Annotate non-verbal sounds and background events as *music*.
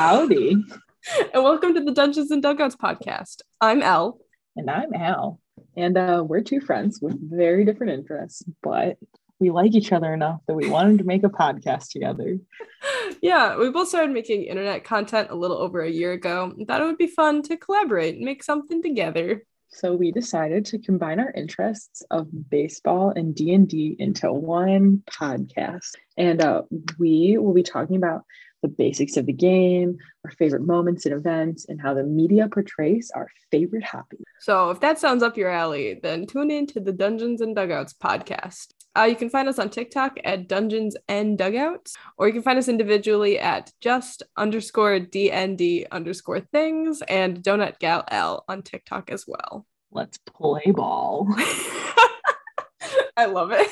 Howdy. and welcome to the Dungeons and Dugouts podcast. I'm Elle. And I'm Al. And uh, we're two friends with very different interests, but we like each other enough that we wanted to make a podcast together. *laughs* Yeah, we both started making internet content a little over a year ago. Thought it would be fun to collaborate and make something together. So we decided to combine our interests of baseball and D&D into one podcast. And uh, we will be talking about the basics of the game, our favorite moments and events, and how the media portrays our favorite hobby. So if that sounds up your alley, then tune in to the Dungeons and Dugouts podcast. Uh, you can find us on TikTok at Dungeons and Dugouts, or you can find us individually at just underscore DND underscore things and Donut Gal L on TikTok as well. Let's play ball. *laughs* I love it.